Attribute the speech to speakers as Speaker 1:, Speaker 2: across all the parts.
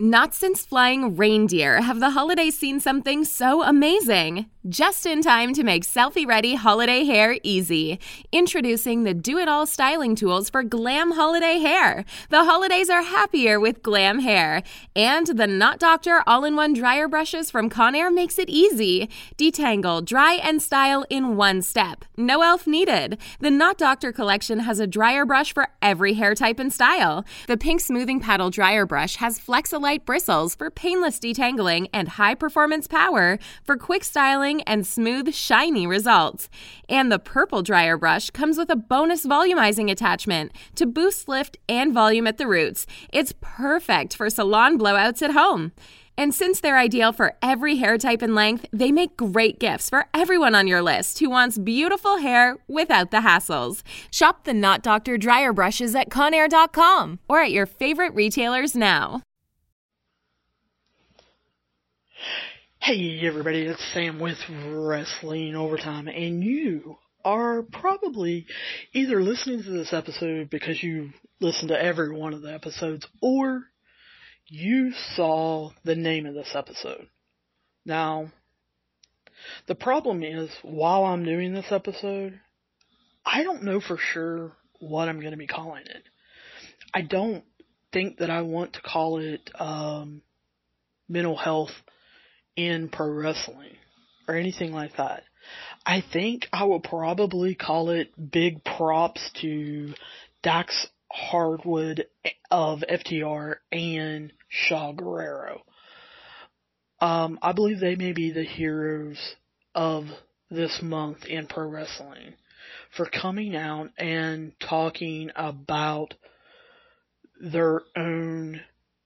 Speaker 1: Not since flying reindeer have the holidays seen something so amazing. Just in time to make selfie ready holiday hair easy. Introducing the do it all styling tools for glam holiday hair. The holidays are happier with glam hair. And the Knot Doctor all in one dryer brushes from Conair makes it easy. Detangle, dry, and style in one step. No elf needed. The Knot Doctor collection has a dryer brush for every hair type and style. The pink smoothing paddle dryer brush has light bristles for painless detangling and high performance power for quick styling and smooth, shiny results. And the purple dryer brush comes with a bonus volumizing attachment to boost lift and volume at the roots. It's perfect for salon blowouts at home. And since they're ideal for every hair type and length, they make great gifts for everyone on your list who wants beautiful hair without the hassles. Shop the Knot Doctor dryer brushes at Conair.com or at your favorite retailers now.
Speaker 2: Hey everybody, it's Sam with Wrestling Overtime, and you are probably either listening to this episode because you listened to every one of the episodes, or you saw the name of this episode. Now, the problem is, while I'm doing this episode, I don't know for sure what I'm going to be calling it. I don't think that I want to call it um, mental health in pro wrestling or anything like that. I think I will probably call it big props to Dax Harwood of FTR and Shaul Guerrero. Um, I believe they may be the heroes of this month in pro wrestling for coming out and talking about their own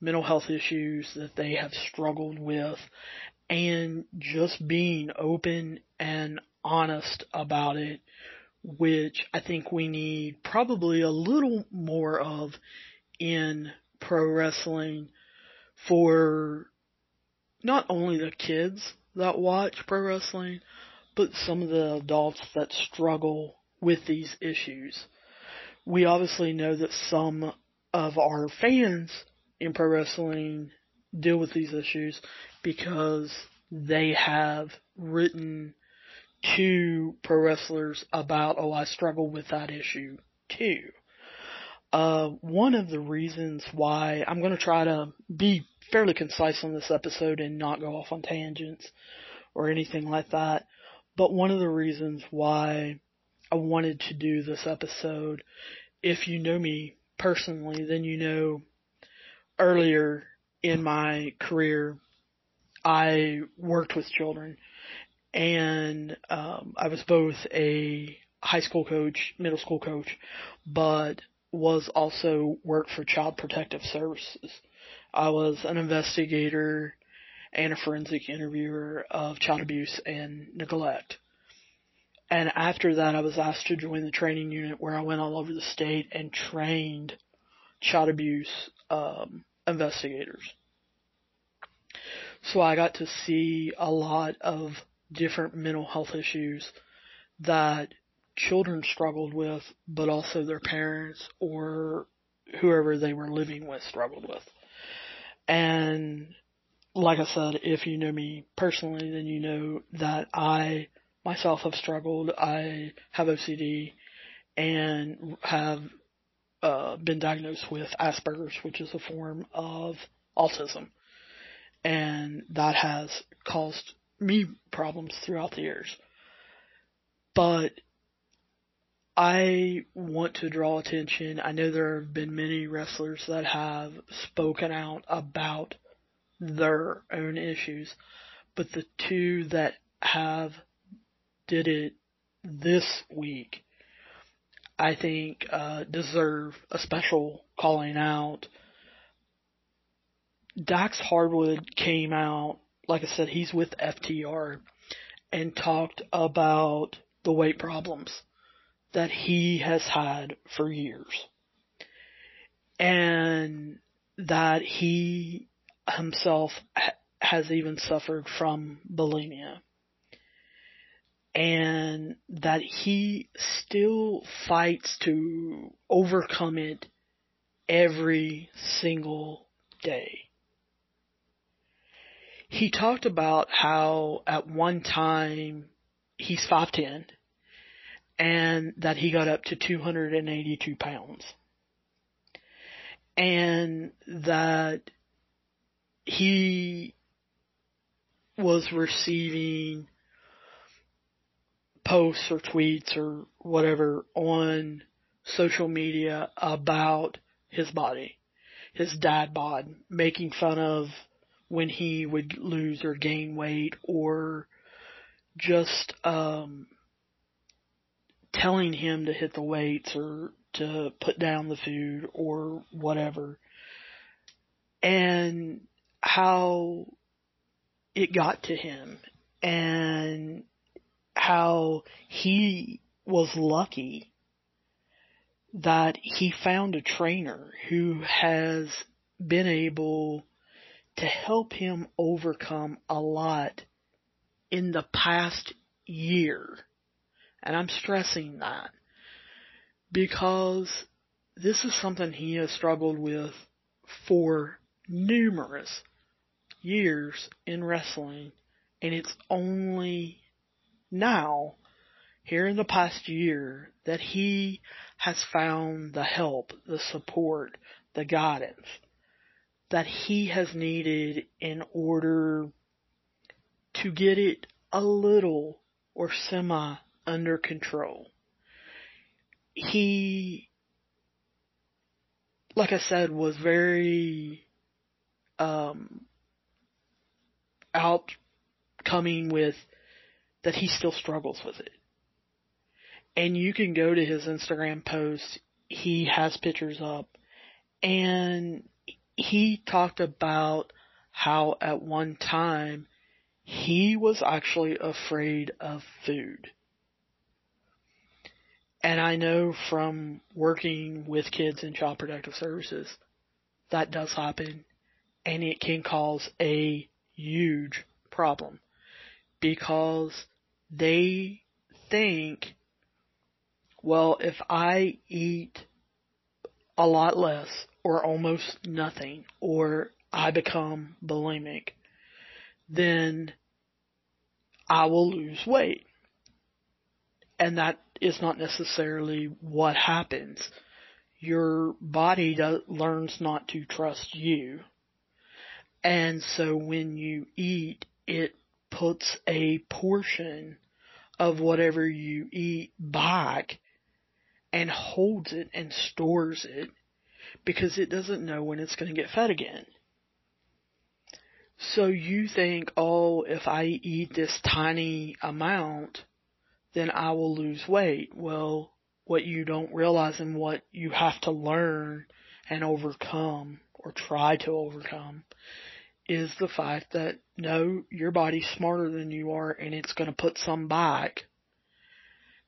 Speaker 2: mental health issues that they have struggled with and just being open and honest about it, which I think we need probably a little more of in pro wrestling for not only the kids that watch pro wrestling, but some of the adults that struggle with these issues. We obviously know that some of our fans in pro wrestling deal with these issues because they have written to pro wrestlers about, oh, I struggle with that issue too. Uh, one of the reasons why I'm going to try to be fairly concise on this episode and not go off on tangents or anything like that, but one of the reasons why I wanted to do this episode, if you know me personally, then you know earlier in my career, I worked with children and um, I was both a high school coach, middle school coach, but was also worked for Child Protective Services. I was an investigator and a forensic interviewer of child abuse and neglect. And after that, I was asked to join the training unit where I went all over the state and trained child abuse um, investigators. So I got to see a lot of different mental health issues that children struggled with, but also their parents or whoever they were living with struggled with. And like I said, if you know me personally, then you know that I myself have struggled. I have OCD and have uh, been diagnosed with Asperger's, which is a form of autism and that has caused me problems throughout the years. But I want to draw attention. I know there have been many wrestlers that have spoken out about their own issues, but the two that have did it this week, I think, uh, deserve a special calling out Dax Harwood came out, like I said, he's with FTR, and talked about the weight problems that he has had for years. And that he himself ha- has even suffered from bulimia. And that he still fights to overcome it every single day he talked about how at one time he's 5'10 and that he got up to 282 pounds. And that he was receiving posts or tweets or whatever on social media about his body, his dad bod, making fun of when he would lose or gain weight or just um telling him to hit the weights or to put down the food or whatever. And how it got to him and how he was lucky that he found a trainer who has been able to help him overcome a lot in the past year. And I'm stressing that because this is something he has struggled with for numerous years in wrestling and it's only now here in the past year that he has found the help, the support, the guidance that he has needed in order to get it a little or semi under control. He, like I said, was very um, out coming with that he still struggles with it. And you can go to his Instagram post, he has pictures up, and he talked about how at one time he was actually afraid of food. And I know from working with kids in child protective services, that does happen and it can cause a huge problem because they think, well, if I eat a lot less or almost nothing or I become bulimic, then I will lose weight. And that is not necessarily what happens. Your body learns not to trust you. And so when you eat, it puts a portion of whatever you eat back and holds it and stores it because it doesn't know when it's going to get fed again. So you think, oh, if I eat this tiny amount, then I will lose weight. Well, what you don't realize and what you have to learn and overcome or try to overcome is the fact that no, your body's smarter than you are and it's going to put some back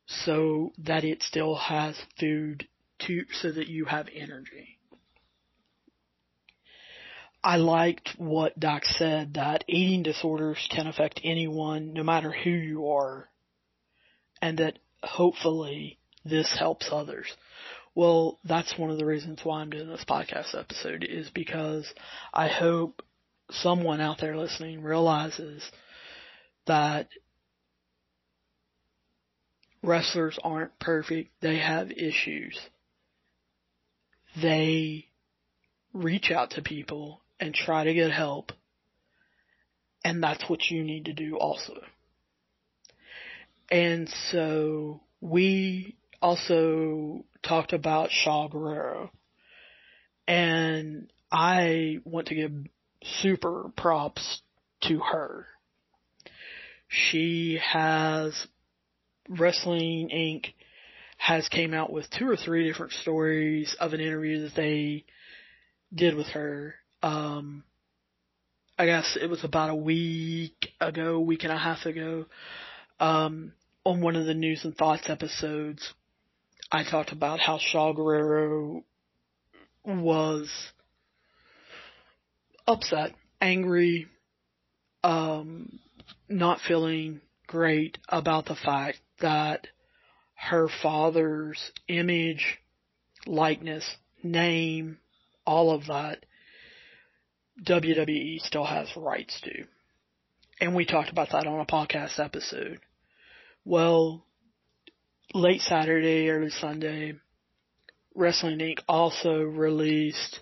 Speaker 2: so that it still has food to, so that you have energy. I liked what Dax said that eating disorders can affect anyone no matter who you are and that hopefully this helps others. Well, that's one of the reasons why I'm doing this podcast episode is because I hope someone out there listening realizes that wrestlers aren't perfect. They have issues. They reach out to people and try to get help. And that's what you need to do also. And so we also talked about Shaul Guerrero. And I want to give super props to her. She has Wrestling Inc. has came out with two or three different stories of an interview that they did with her. Um, I guess it was about a week ago, week and a half ago, um, on one of the News and Thoughts episodes. I talked about how Shaul Guerrero was upset, angry, um, not feeling great about the fact that her father's image, likeness, name, all of that, WWE still has rights to. And we talked about that on a podcast episode. Well, late Saturday, early Sunday, Wrestling Inc. also released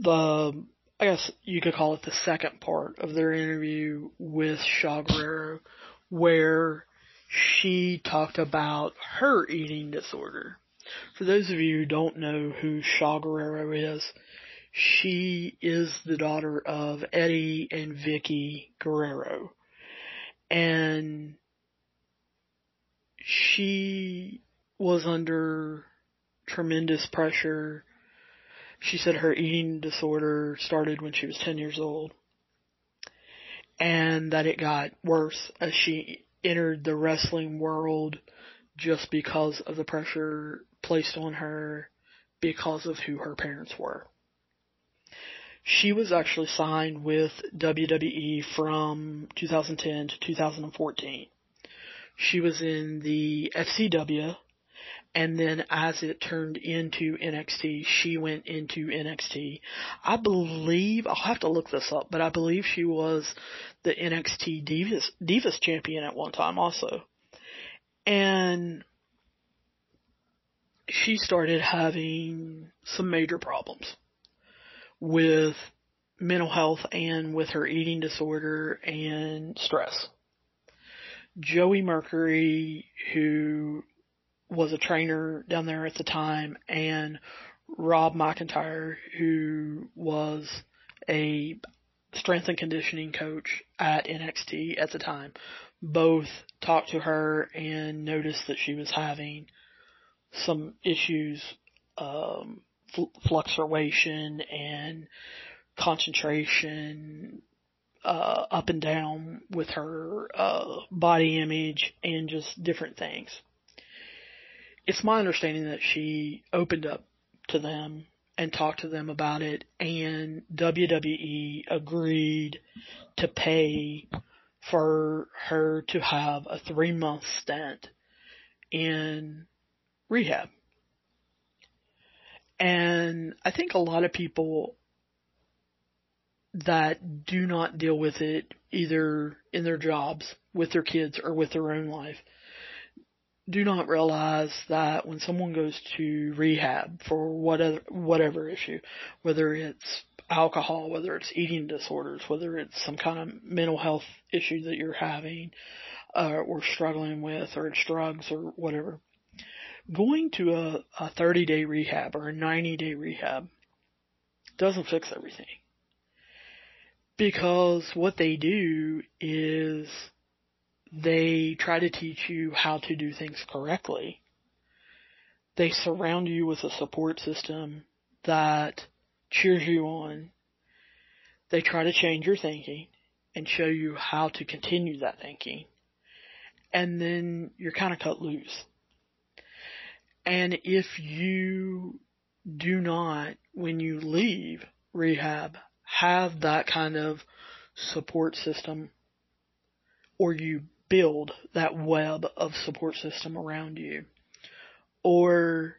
Speaker 2: the, I guess you could call it the second part of their interview with Shaul Guerrero, where she talked about her eating disorder. For those of you who don't know who Shaul Guerrero is, she is the daughter of Eddie and Vickie Guerrero. And she was under tremendous pressure. She said her eating disorder started when she was 10 years old and that it got worse as she entered the wrestling world just because of the pressure placed on her because of who her parents were. She was actually signed with WWE from 2010 to 2014. She was in the FCW, and then as it turned into NXT, she went into NXT. I believe, I'll have to look this up, but I believe she was the NXT Divas, Divas champion at one time also. And she started having some major problems with mental health and with her eating disorder and stress. Joey Mercury, who was a trainer down there at the time, and Rob McIntyre, who was a strength and conditioning coach at NXT at the time, both talked to her and noticed that she was having some issues, um, fluctuation and concentration, uh, up and down with her, uh, body image and just different things. It's my understanding that she opened up to them and talked to them about it and WWE agreed to pay for her to have a three month stint in rehab. And I think a lot of people that do not deal with it either in their jobs, with their kids, or with their own life do not realize that when someone goes to rehab for whatever whatever issue, whether it's alcohol, whether it's eating disorders, whether it's some kind of mental health issue that you're having uh, or struggling with, or it's drugs or whatever, going to a, a 30 day rehab or a 90 day rehab doesn't fix everything. Because what they do is they try to teach you how to do things correctly. They surround you with a support system that cheers you on. They try to change your thinking and show you how to continue that thinking. And then you're kind of cut loose. And if you do not, when you leave rehab, have that kind of support system, or you build that web of support system around you, or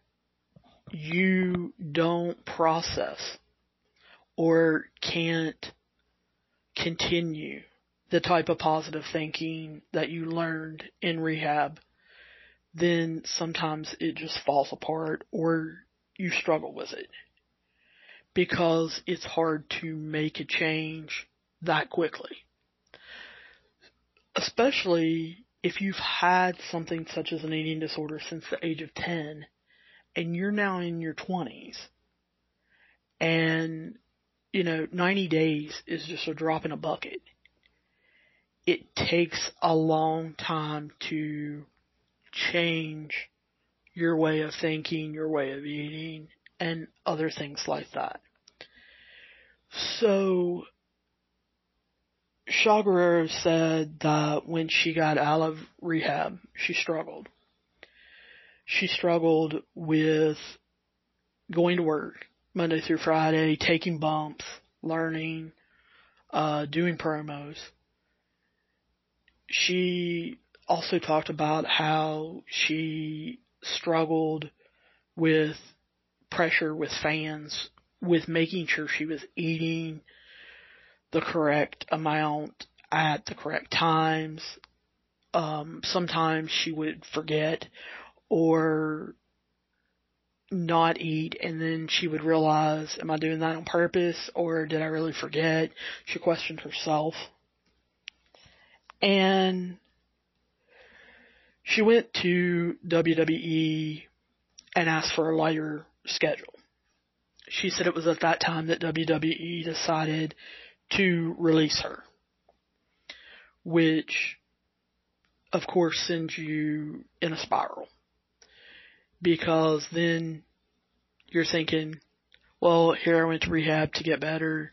Speaker 2: you don't process or can't continue the type of positive thinking that you learned in rehab then sometimes it just falls apart or you struggle with it because it's hard to make a change that quickly. Especially if you've had something such as an eating disorder since the age of 10 and you're now in your 20s and you know 90 days is just a drop in a bucket. It takes a long time to change your way of thinking, your way of eating, and other things like that. So, Shaul said that when she got out of rehab, she struggled. She struggled with going to work Monday through Friday, taking bumps, learning, uh, doing promos. She also talked about how she struggled with pressure with fans, with making sure she was eating the correct amount at the correct times. Um, sometimes she would forget or not eat and then she would realize, am I doing that on purpose or did I really forget? She questioned herself. And she went to WWE and asked for a lighter schedule. She said it was at that time that WWE decided to release her. Which, of course, sends you in a spiral. Because then you're thinking, well, here I went to rehab to get better,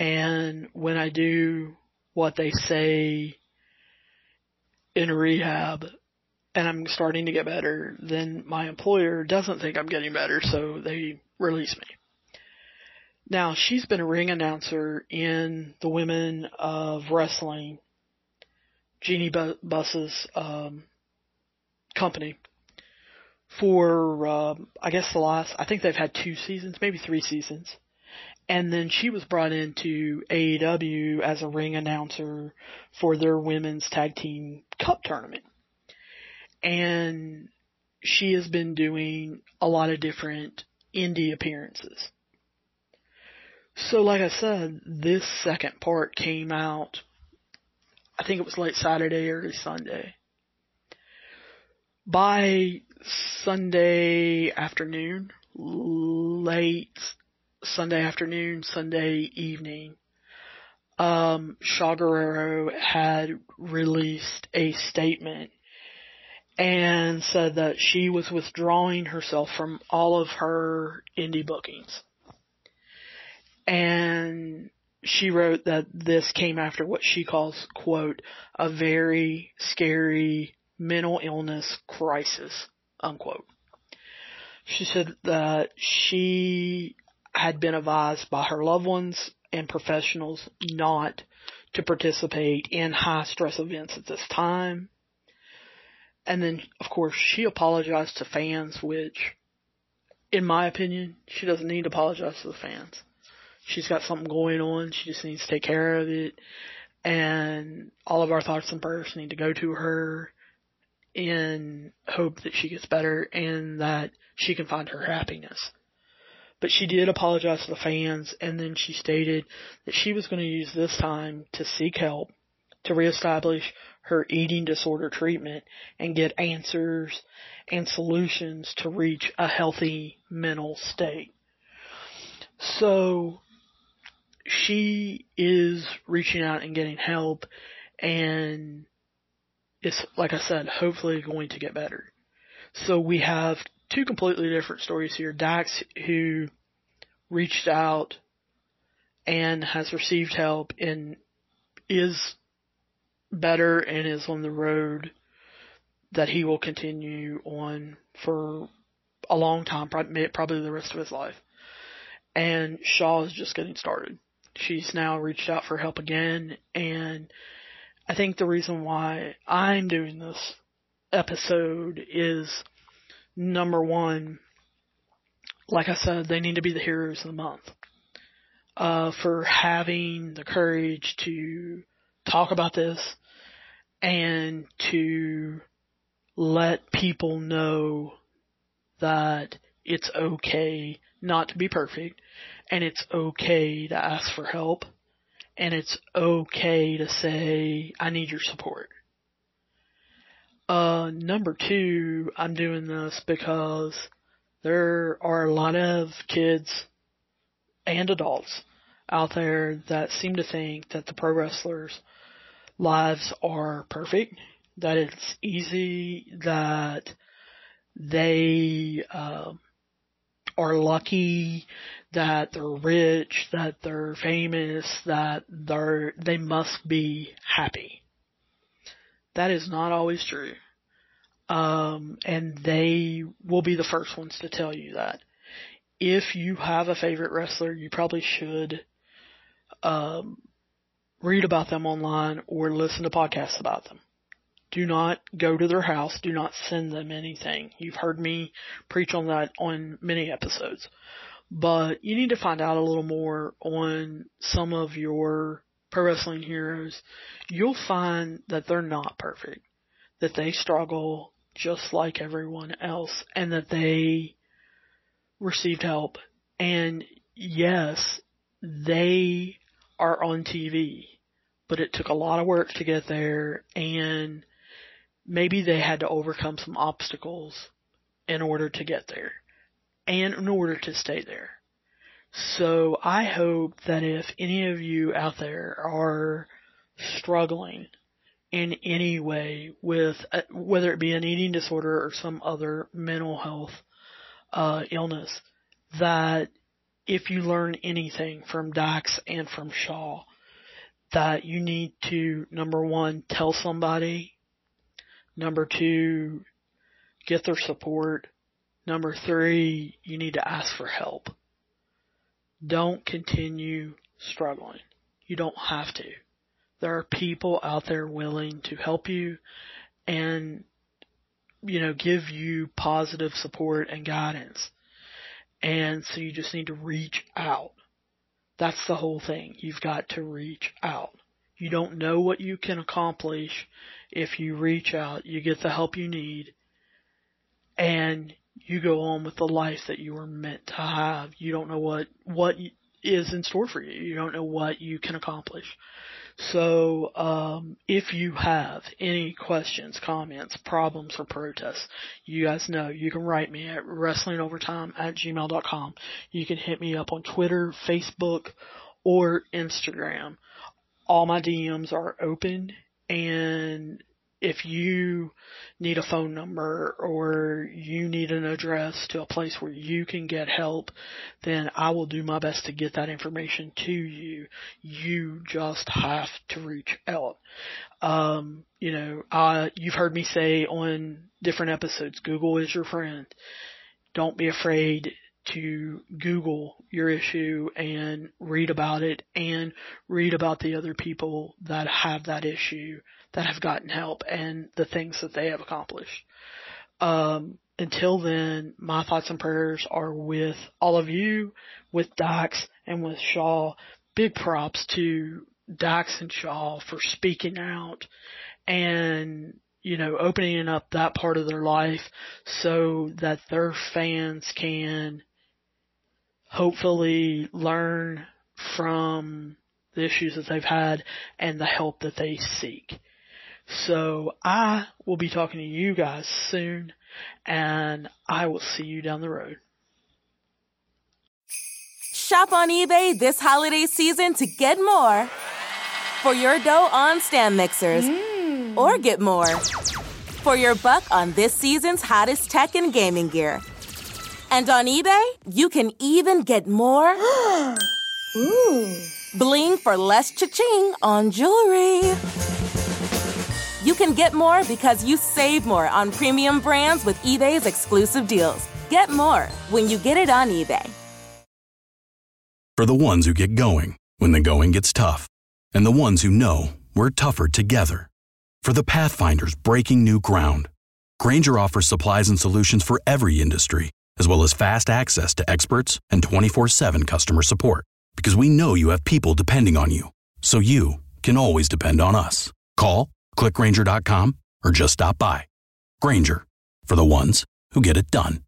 Speaker 2: and when I do what they say in rehab, and I'm starting to get better, then my employer doesn't think I'm getting better, so they release me. Now, she's been a ring announcer in the Women of Wrestling, Jeanie Buss's um, company, for uh, I guess the last. I think they've had two seasons, maybe three seasons, and then she was brought into AEW as a ring announcer for their women's tag team cup tournament and she has been doing a lot of different indie appearances. So like I said, this second part came out, I think it was late Saturday, early Sunday. By Sunday afternoon, late Sunday afternoon, Sunday evening, um, Shaul Guerrero had released a statement and said that she was withdrawing herself from all of her indie bookings. And she wrote that this came after what she calls, quote, a very scary mental illness crisis, unquote. She said that she had been advised by her loved ones and professionals not to participate in high stress events at this time and then, of course, she apologized to fans, which, in my opinion, she doesn't need to apologize to the fans. She's got something going on. She just needs to take care of it. And all of our thoughts and prayers need to go to her in hope that she gets better and that she can find her happiness. But she did apologize to the fans and then she stated that she was going to use this time to seek help to reestablish her eating disorder treatment and get answers and solutions to reach a healthy mental state. So she is reaching out and getting help and it's like I said, hopefully going to get better. So we have two completely different stories here. Dax who reached out and has received help and is better and is on the road that he will continue on for a long time, probably the rest of his life. And Shaul is just getting started. She's now reached out for help again, and I think the reason why I'm doing this episode is number one, like I said, they need to be the heroes of the month. Uh, for having the courage to talk about this and to let people know that it's okay not to be perfect and it's okay to ask for help and it's okay to say, I need your support. Uh, number two, I'm doing this because there are a lot of kids and adults out there that seem to think that the pro wrestlers lives are perfect, that it's easy, that they uh, are lucky, that they're rich, that they're famous, that they're they must be happy. That is not always true. Um, and they will be the first ones to tell you that. If you have a favorite wrestler, you probably should um, read about them online or listen to podcasts about them. Do not go to their house. Do not send them anything. You've heard me preach on that on many episodes. but you need to find out a little more on some of your pro wrestling heroes. You'll find that they're not perfect, that they struggle just like everyone else, and that they received help. And yes, they are on TV, but it took a lot of work to get there and maybe they had to overcome some obstacles in order to get there and in order to stay there. So I hope that if any of you out there are struggling in any way with uh, whether it be an eating disorder or some other mental health uh, illness, that if you learn anything from Dax and from Shaul, that you need to number one tell somebody, number two get their support, number three you need to ask for help. Don't continue struggling. You don't have to. There are people out there willing to help you and you know give you positive support and guidance. And so you just need to reach out. That's the whole thing. You've got to reach out. You don't know what you can accomplish if you reach out, you get the help you need, and you go on with the life that you were meant to have. You don't know what, what is in store for you. You don't know what you can accomplish. So, um, if you have any questions, comments, problems, or protests, you guys know you can write me at wrestlingovertime at gmail.com. You can hit me up on Twitter, Facebook, or Instagram. All my DMs are open and if you need a phone number or you need an address to a place where you can get help, then I will do my best to get that information to you. You just have to reach out. Um, you know, I, you've heard me say on different episodes, Google is your friend. Don't be afraid to Google your issue and read about it and read about the other people that have that issue that have gotten help and the things that they have accomplished. Um, until then, my thoughts and prayers are with all of you, with Dax and with Shaul. Big props to Dax and Shaul for speaking out and, you know, opening up that part of their life so that their fans can hopefully learn from the issues that they've had and the help that they seek. So I will be talking to you guys soon and I will see you down the road.
Speaker 3: Shop on eBay this holiday season to get more for your dough on stand mixers mm. or get more for your buck on this season's hottest tech and gaming gear. And on eBay, you can even get more bling for less cha-ching on jewelry. You can get more because you save more on premium brands with eBay's exclusive deals. Get more when you get it on eBay.
Speaker 4: For the ones who get going when the going gets tough, and the ones who know we're tougher together. For the Pathfinders breaking new ground, Grainger offers supplies and solutions for every industry, as well as fast access to experts and 24 7 customer support. Because we know you have people depending on you, so you can always depend on us. Call clickgrainger.com, or just stop by. Grainger, for the ones who get it done.